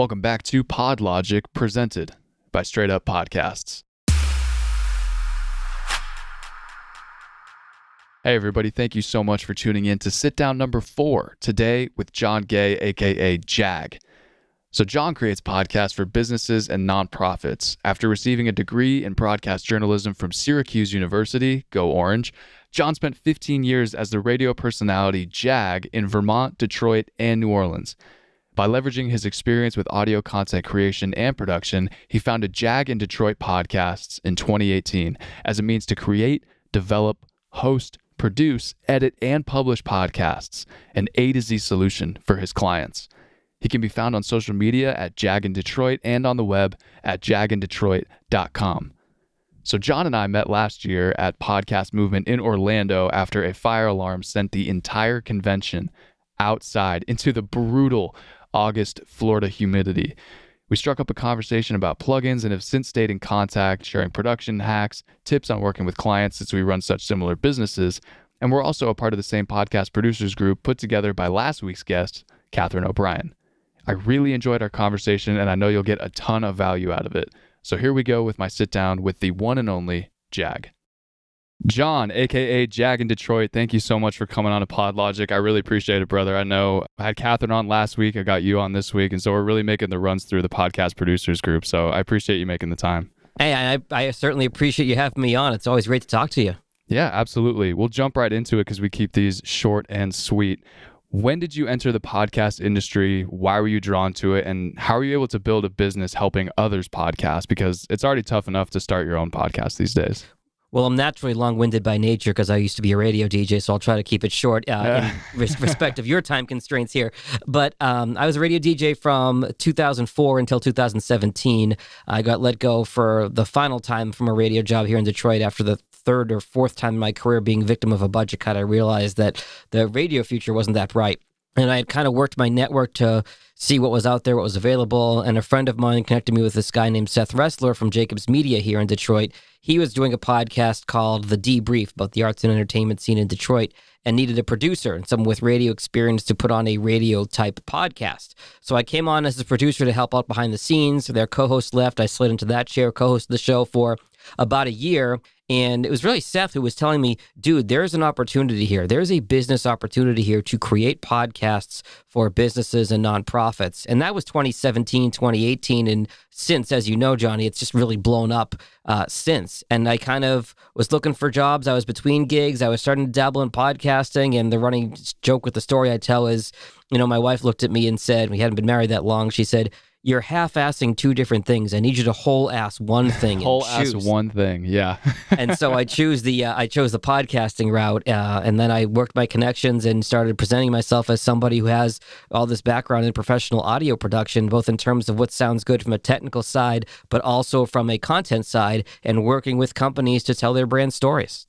Welcome back to PodLogic, presented by Straight Up Podcasts. Hey, everybody, thank you so much for tuning in to sit down number four today with John Gay, aka Jag. So, John creates podcasts for businesses and nonprofits. After receiving a degree in broadcast journalism from Syracuse University, go Orange, John spent 15 years as the radio personality Jag in Vermont, Detroit, and New Orleans. By leveraging his experience with audio content creation and production, he founded Jag in Detroit Podcasts in 2018 as a means to create, develop, host, produce, edit, and publish podcasts, an A to Z solution for his clients. He can be found on social media at Jag in Detroit and on the web at jagindetroit.com. So, John and I met last year at Podcast Movement in Orlando after a fire alarm sent the entire convention outside into the brutal August Florida humidity. We struck up a conversation about plugins and have since stayed in contact, sharing production hacks, tips on working with clients since we run such similar businesses. And we're also a part of the same podcast producers group put together by last week's guest, Catherine O'Brien. I really enjoyed our conversation, and I know you'll get a ton of value out of it. So here we go with my sit down with the one and only Jag. John, aka Jag in Detroit, thank you so much for coming on to PodLogic. I really appreciate it, brother. I know I had Catherine on last week, I got you on this week, and so we're really making the runs through the podcast producers group. So I appreciate you making the time. Hey, I, I certainly appreciate you having me on. It's always great to talk to you. Yeah, absolutely. We'll jump right into it because we keep these short and sweet. When did you enter the podcast industry? Why were you drawn to it? And how are you able to build a business helping others podcast? Because it's already tough enough to start your own podcast these days. Well, I'm naturally long winded by nature because I used to be a radio DJ, so I'll try to keep it short uh, in respect of your time constraints here. But um, I was a radio DJ from 2004 until 2017. I got let go for the final time from a radio job here in Detroit after the third or fourth time in my career being victim of a budget cut, I realized that the radio future wasn't that bright. And I had kind of worked my network to see what was out there, what was available. And a friend of mine connected me with this guy named Seth Resler from Jacobs Media here in Detroit. He was doing a podcast called The Debrief about the arts and entertainment scene in Detroit and needed a producer and someone with radio experience to put on a radio type podcast. So I came on as a producer to help out behind the scenes. Their co host left. I slid into that chair, co hosted the show for about a year. And it was really Seth who was telling me, dude, there's an opportunity here. There's a business opportunity here to create podcasts for businesses and nonprofits. And that was 2017, 2018. And since, as you know, Johnny, it's just really blown up uh, since. And I kind of was looking for jobs. I was between gigs. I was starting to dabble in podcasting. And the running joke with the story I tell is, you know, my wife looked at me and said, we hadn't been married that long. She said, you're half-assing two different things. I need you to whole-ass one thing. whole-ass one thing, yeah. and so I choose the uh, I chose the podcasting route, uh, and then I worked my connections and started presenting myself as somebody who has all this background in professional audio production, both in terms of what sounds good from a technical side, but also from a content side, and working with companies to tell their brand stories.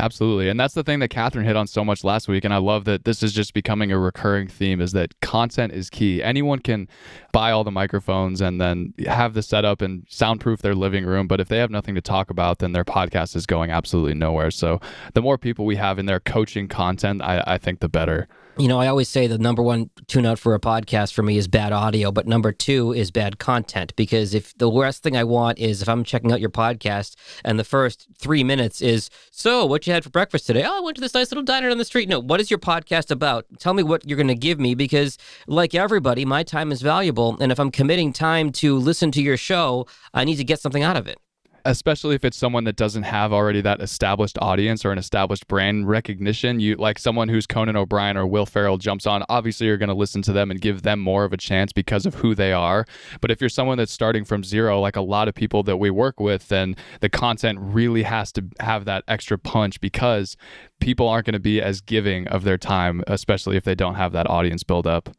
Absolutely. And that's the thing that Catherine hit on so much last week. And I love that this is just becoming a recurring theme is that content is key. Anyone can buy all the microphones and then have the setup and soundproof their living room. But if they have nothing to talk about, then their podcast is going absolutely nowhere. So the more people we have in their coaching content, I, I think the better. You know, I always say the number one tune out for a podcast for me is bad audio, but number two is bad content. Because if the worst thing I want is if I'm checking out your podcast and the first three minutes is, so what you had for breakfast today? Oh, I went to this nice little diner on the street. No, what is your podcast about? Tell me what you're going to give me because, like everybody, my time is valuable. And if I'm committing time to listen to your show, I need to get something out of it especially if it's someone that doesn't have already that established audience or an established brand recognition. You like someone who's Conan O'Brien or Will Ferrell jumps on, obviously you're going to listen to them and give them more of a chance because of who they are. But if you're someone that's starting from zero, like a lot of people that we work with, then the content really has to have that extra punch because people aren't going to be as giving of their time, especially if they don't have that audience build up.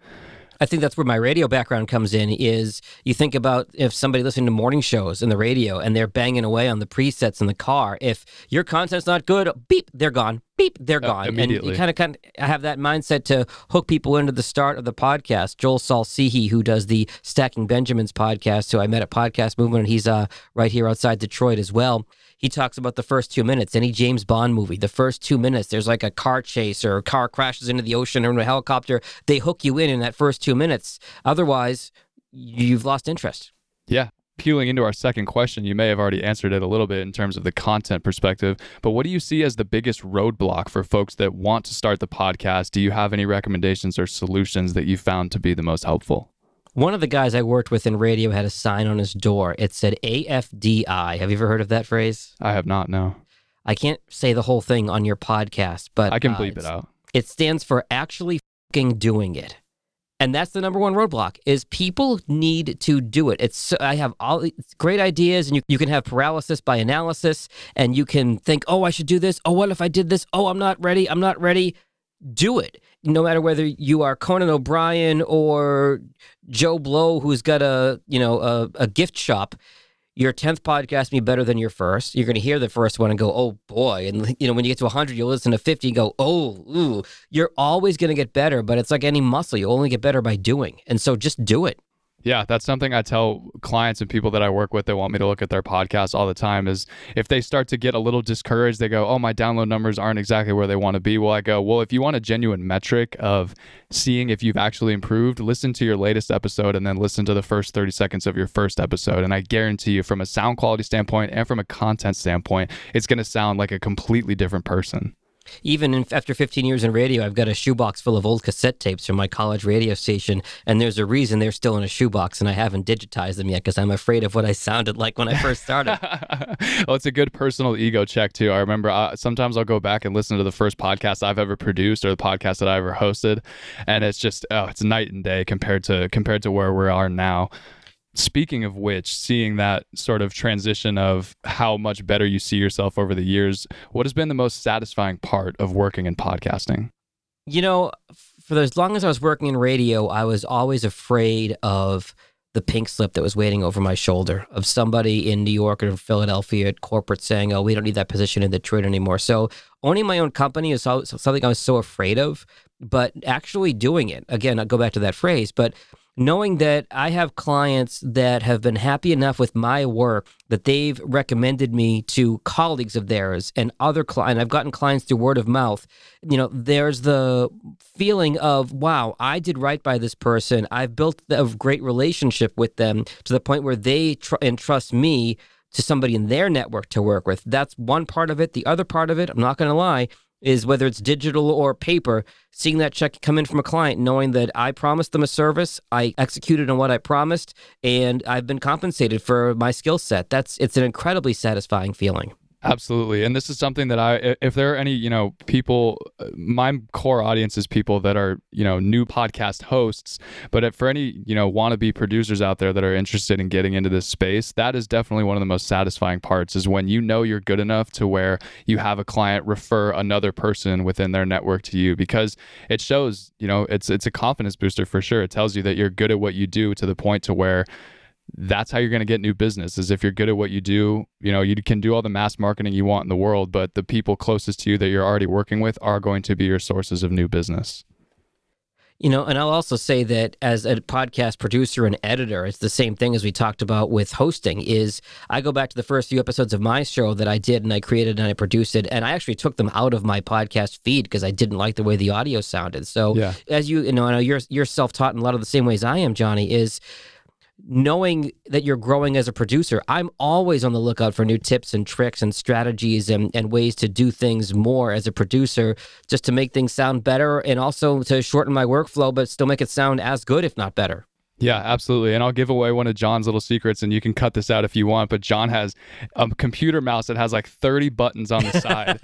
I think that's where my radio background comes in. Is you think about if somebody listening to morning shows in the radio and they're banging away on the presets in the car. If your content's not good, beep, they're gone. Beep, they're uh, gone. Uh, and you kind of kind of have that mindset to hook people into the start of the podcast. Joe Saul-Sehy, who does the Stacking Benjamins podcast, who I met at Podcast Movement, and he's uh, right here outside Detroit as well he talks about the first two minutes. Any James Bond movie, the first two minutes, there's like a car chase or a car crashes into the ocean or in a helicopter. They hook you in in that first two minutes. Otherwise, you've lost interest. Yeah. Peeling into our second question, you may have already answered it a little bit in terms of the content perspective, but what do you see as the biggest roadblock for folks that want to start the podcast? Do you have any recommendations or solutions that you found to be the most helpful? One of the guys I worked with in radio had a sign on his door. It said AFDI. Have you ever heard of that phrase? I have not, no. I can't say the whole thing on your podcast, but I can uh, bleep it out. It stands for actually fucking doing it. And that's the number one roadblock is people need to do it. It's I have all great ideas and you, you can have paralysis by analysis and you can think, oh, I should do this. Oh, what if I did this? Oh, I'm not ready. I'm not ready. Do it. No matter whether you are Conan O'Brien or Joe Blow, who's got a you know a, a gift shop, your 10th podcast be better than your first. You're going to hear the first one and go, oh boy. And, you know, when you get to 100, you'll listen to 50 and go, oh, ooh. You're always going to get better, but it's like any muscle. You only get better by doing. And so just do it. Yeah, that's something I tell clients and people that I work with that want me to look at their podcasts all the time is if they start to get a little discouraged, they go, "Oh, my download numbers aren't exactly where they want to be." Well, I go, "Well, if you want a genuine metric of seeing if you've actually improved, listen to your latest episode and then listen to the first 30 seconds of your first episode, and I guarantee you from a sound quality standpoint and from a content standpoint, it's going to sound like a completely different person." Even in, after 15 years in radio, I've got a shoebox full of old cassette tapes from my college radio station, and there's a reason they're still in a shoebox, and I haven't digitized them yet because I'm afraid of what I sounded like when I first started. well, it's a good personal ego check too. I remember uh, sometimes I'll go back and listen to the first podcast I've ever produced or the podcast that I ever hosted, and it's just oh, it's night and day compared to compared to where we are now. Speaking of which, seeing that sort of transition of how much better you see yourself over the years, what has been the most satisfying part of working in podcasting? You know, for as long as I was working in radio, I was always afraid of the pink slip that was waiting over my shoulder of somebody in New York or Philadelphia at corporate saying, "Oh, we don't need that position in Detroit anymore." So owning my own company is something I was so afraid of, but actually doing it again, I'll go back to that phrase, but knowing that I have clients that have been happy enough with my work that they've recommended me to colleagues of theirs and other clients. I've gotten clients through word of mouth. You know, there's the feeling of, wow, I did right by this person. I've built a great relationship with them to the point where they tr- entrust me to somebody in their network to work with. That's one part of it. The other part of it, I'm not going to lie, is whether it's digital or paper, seeing that check come in from a client, knowing that I promised them a service, I executed on what I promised, and I've been compensated for my skill set. That's it's an incredibly satisfying feeling. Absolutely. And this is something that I, if there are any, you know, people, uh, my core audience is people that are, you know, new podcast hosts. But if for any, you know, wannabe producers out there that are interested in getting into this space, that is definitely one of the most satisfying parts is when you know you're good enough to where you have a client refer another person within their network to you because it shows, you know, it's, it's a confidence booster for sure. It tells you that you're good at what you do to the point to where, that's how you're going to get new business is if you're good at what you do you know you can do all the mass marketing you want in the world but the people closest to you that you're already working with are going to be your sources of new business You know, and I'll also say that as a podcast producer and editor, it's the same thing as we talked about with hosting is I go back to the first few episodes of my show that I did and I created and I produced it and I actually took them out of my podcast feed because I didn't like the way the audio sounded. So Yeah. as you you know, I know you're you're self-taught in a lot of the same ways I am, Johnny, is knowing that you're growing as a producer, I'm always on the lookout for new tips and tricks and strategies and, and ways to do things more as a producer, just to make things sound better and also to shorten my workflow, but still make it sound as good, if not better. Yeah, absolutely. And I'll give away one of John's little secrets, and you can cut this out if you want. But John has a computer mouse that has like 30 buttons on the side,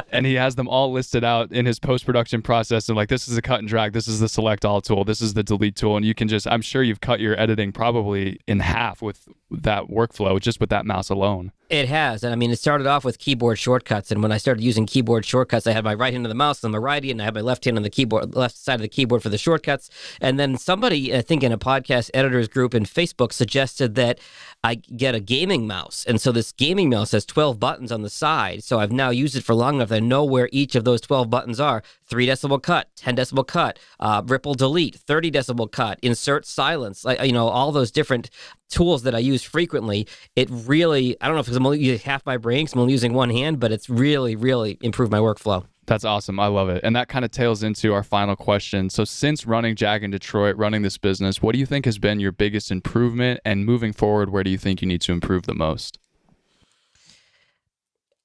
and he has them all listed out in his post production process. And like, this is the cut and drag, this is the select all tool, this is the delete tool. And you can just, I'm sure you've cut your editing probably in half with that workflow just with that mouse alone. It has. And I mean, it started off with keyboard shortcuts. And when I started using keyboard shortcuts, I had my right hand on the mouse on the righty, and I had my left hand on the keyboard, left side of the keyboard for the shortcuts. And then somebody, I think in a podcast editors group in Facebook, suggested that I get a gaming mouse. And so this gaming mouse has 12 buttons on the side. So I've now used it for long enough that I know where each of those 12 buttons are 3 decibel cut, 10 decibel cut, uh, ripple delete, 30 decibel cut, insert silence, like, you know, all those different tools that I use frequently. It really, I don't know if it's I'm only using half my brain 'cause I'm only using one hand, but it's really, really improved my workflow. That's awesome. I love it. And that kind of tails into our final question. So, since running Jag in Detroit, running this business, what do you think has been your biggest improvement? And moving forward, where do you think you need to improve the most?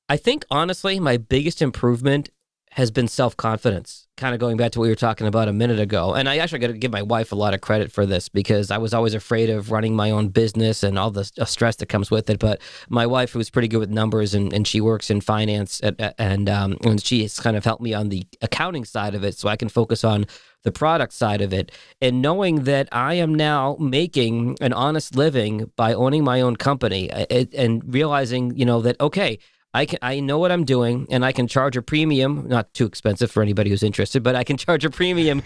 I think, honestly, my biggest improvement has been self confidence. Kind of going back to what we were talking about a minute ago. And I actually got to give my wife a lot of credit for this because I was always afraid of running my own business and all the stress that comes with it. But my wife, who's pretty good with numbers and, and she works in finance, at, and, um, and she has kind of helped me on the accounting side of it so I can focus on the product side of it. And knowing that I am now making an honest living by owning my own company and realizing, you know, that, okay, I can I know what I'm doing and I can charge a premium, not too expensive for anybody who's interested, but I can charge a premium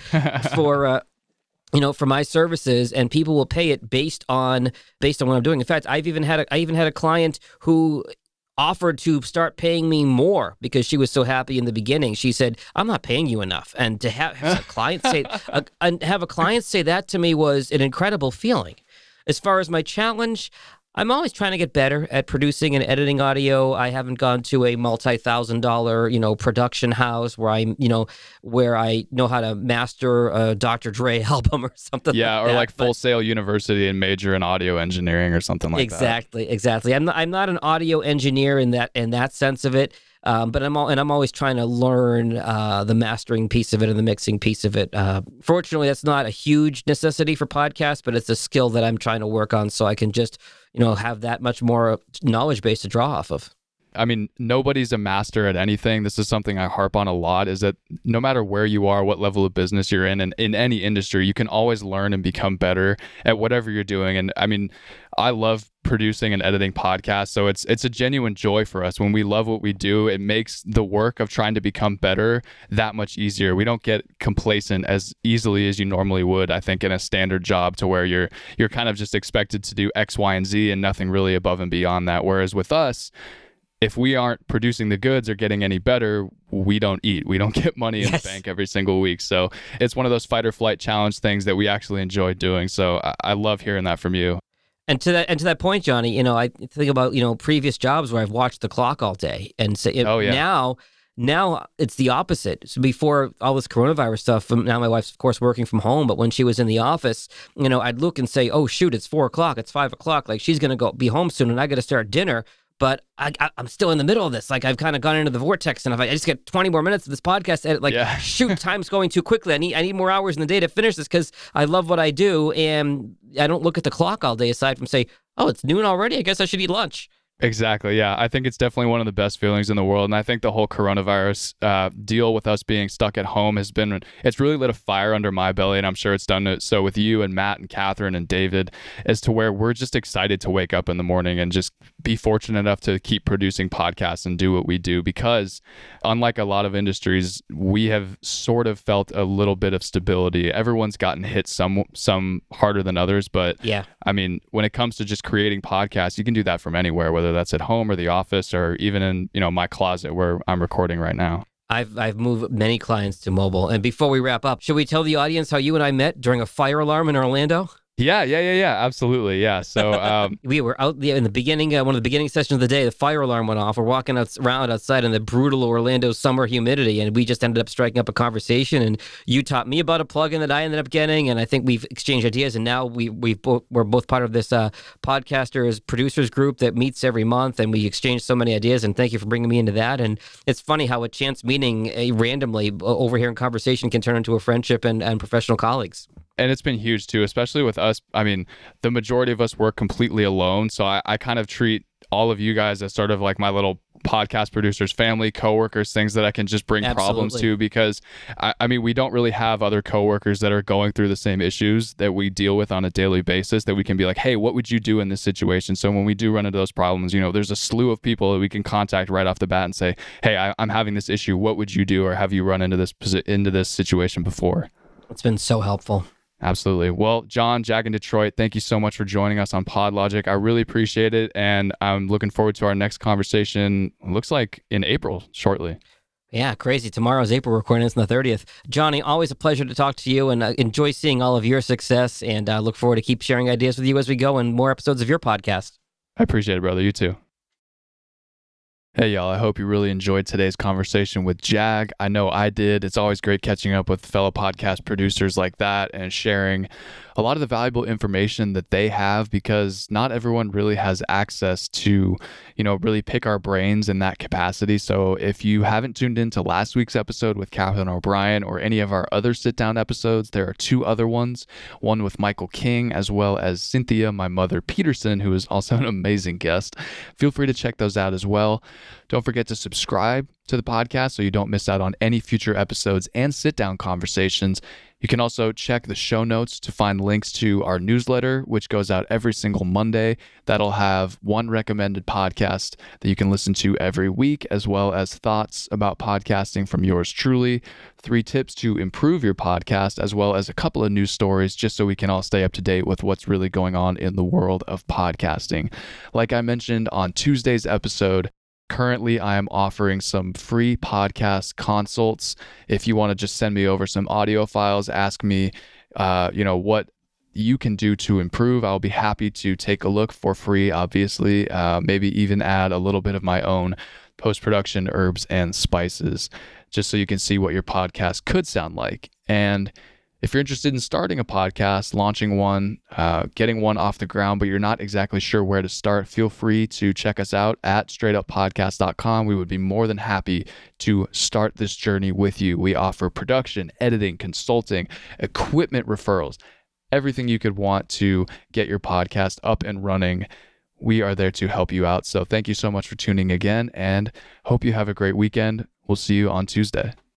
for uh, you know for my services and people will pay it based on based on what I'm doing. In fact, I've even had a, I even had a client who offered to start paying me more because she was so happy in the beginning. She said, "I'm not paying you enough." And to have, have a client say a, and have a client say that to me was an incredible feeling. As far as my challenge, I'm always trying to get better at producing and editing audio. I haven't gone to a multi-thousand dollar, you know, production house where I'm, you know, where I know how to master a Dr. Dre album or something. Yeah, like or that. like But- Full Sail University and major in audio engineering or something like that. exactly, exactly. I'm not, I'm not an audio engineer in that in that sense of it. Um, but I'm all, and I'm always trying to learn uh, the mastering piece of it and the mixing piece of it. Uh, fortunately, that's not a huge necessity for podcasts, but it's a skill that I'm trying to work on so I can just you know have that much more knowledge base to draw off of. I mean, nobody's a master at anything. This is something I harp on a lot is that no matter where you are, what level of business you're in, and in any industry, you can always learn and become better at whatever you're doing. And I mean, I love producing and editing podcasts, so it's it's a genuine joy for us. When we love what we do, it makes the work of trying to become better that much easier. We don't get complacent as easily as you normally would, I think, in a standard job to where you're you're kind of just expected to do X, Y, and Z and nothing really above and beyond that. Whereas with us, if we aren't producing the goods or getting any better, we don't eat. We don't get money in Yes. the bank every single week. So it's one of those fight or flight challenge things that we actually enjoy doing. So I, I love hearing that from you. And to that and to that point, Johnny, you know, I think about you know previous jobs where I've watched the clock all day, and say Oh, yeah. now now it's the opposite. So before all this coronavirus stuff, um, now my wife's of course working from home, but when she was in the office, you know, I'd look and say, oh shoot, it's four o'clock, it's five o'clock, like she's gonna go be home soon, and I got to start dinner. But I, I'm still in the middle of this. Like I've kind of gone into the vortex, and if I, I just get 20 more minutes of this podcast, edit, like Yeah. shoot, time's going too quickly. I need I need more hours in the day to finish this because I love what I do, and I don't look at the clock all day. Aside from say, oh, it's noon already. I guess I should eat lunch. Exactly. Yeah. I think it's definitely one of the best feelings in the world. And I think the whole coronavirus uh, deal with us being stuck at home has been, it's really lit a fire under my belly. And I'm sure it's done it so with you and Matt and Catherine and David, as to where we're just excited to wake up in the morning and just be fortunate enough to keep producing podcasts and do what we do. Because unlike a lot of industries, we have sort of felt a little bit of stability. Everyone's gotten hit some, some harder than others, but Yeah. I mean, when it comes to just creating podcasts, you can do that from anywhere, whether that's at home or the office or even in, you know, my closet where I'm recording right now. I've I've moved many clients to mobile. And before we wrap up, should we tell the audience how you and I met during a fire alarm in Orlando? Yeah, yeah, yeah, yeah, absolutely. Yeah. So, um, We were out the- in the beginning, uh, one of the beginning sessions of the day. The fire alarm went off. We're walking out, around outside in the brutal Orlando summer humidity, and we just ended up striking up a conversation. And you taught me about a plugin that I ended up getting, and I think we've exchanged ideas. And now we we both we're both part of this uh, podcasters producers group that meets every month, and we exchange so many ideas. And thank you for bringing me into that. And it's funny how a chance meeting uh, randomly over here in conversation can turn into a friendship and, and professional colleagues. And it's been huge too, especially with us. I mean, the majority of us work completely alone. So I, I kind of treat all of you guys as sort of like my little podcast producers, family, coworkers, things that I can just bring problems to because I, I mean, we don't really have other coworkers that are going through the same issues that we deal with on a daily basis that we can be like, hey, what would you do in this situation? So when we do run into those problems, you know, there's a slew of people that we can contact right off the bat and say, hey, I, I'm having this issue. What would you do? Or have you run into this into this situation before? It's been so helpful. Absolutely. Well, John, Jag in Detroit, thank you so much for joining us on PodLogic. I really appreciate it. And I'm looking forward to our next conversation. Looks like in April shortly. Yeah, crazy. Tomorrow's April recording. It's on the 30th. Johnny, always a pleasure to talk to you and uh, enjoy seeing all of your success. And uh, look forward to keep sharing ideas with you as we go and more episodes of your podcast. I appreciate it, brother. You too. Hey, y'all. I hope you really enjoyed today's conversation with Jag. I know I did. It's always great catching up with fellow podcast producers like that and sharing a lot of the valuable information that they have because not everyone really has access to, you know, really pick our brains in that capacity. So if you haven't tuned into last week's episode with Catherine O'Brien or any of our other sit down episodes, there are two other ones one with Michael King, as well as Cynthia, my mother Peterson, who is also an amazing guest. Feel free to check those out as well. Don't forget to subscribe to the podcast so you don't miss out on any future episodes and sit down conversations. You can also check the show notes to find links to our newsletter, which goes out every single Monday. That'll have one recommended podcast that you can listen to every week, as well as thoughts about podcasting from yours truly, three tips to improve your podcast, as well as a couple of news stories, just so we can all stay up to date with what's really going on in the world of podcasting. Like I mentioned on Tuesday's episode, Currently, I am offering some free podcast consults. If you want to just send me over some audio files, ask me, uh, you know, what you can do to improve. I'll be happy to take a look for free, obviously, uh, maybe even add a little bit of my own post production herbs and spices, just so you can see what your podcast could sound like. And if you're interested in starting a podcast, launching one, uh, getting one off the ground, but you're not exactly sure where to start, feel free to check us out at straightuppodcast.com. We would be more than happy to start this journey with you. We offer production, editing, consulting, equipment referrals, everything you could want to get your podcast up and running. We are there to help you out. So thank you so much for tuning again and hope you have a great weekend. We'll see you on Tuesday.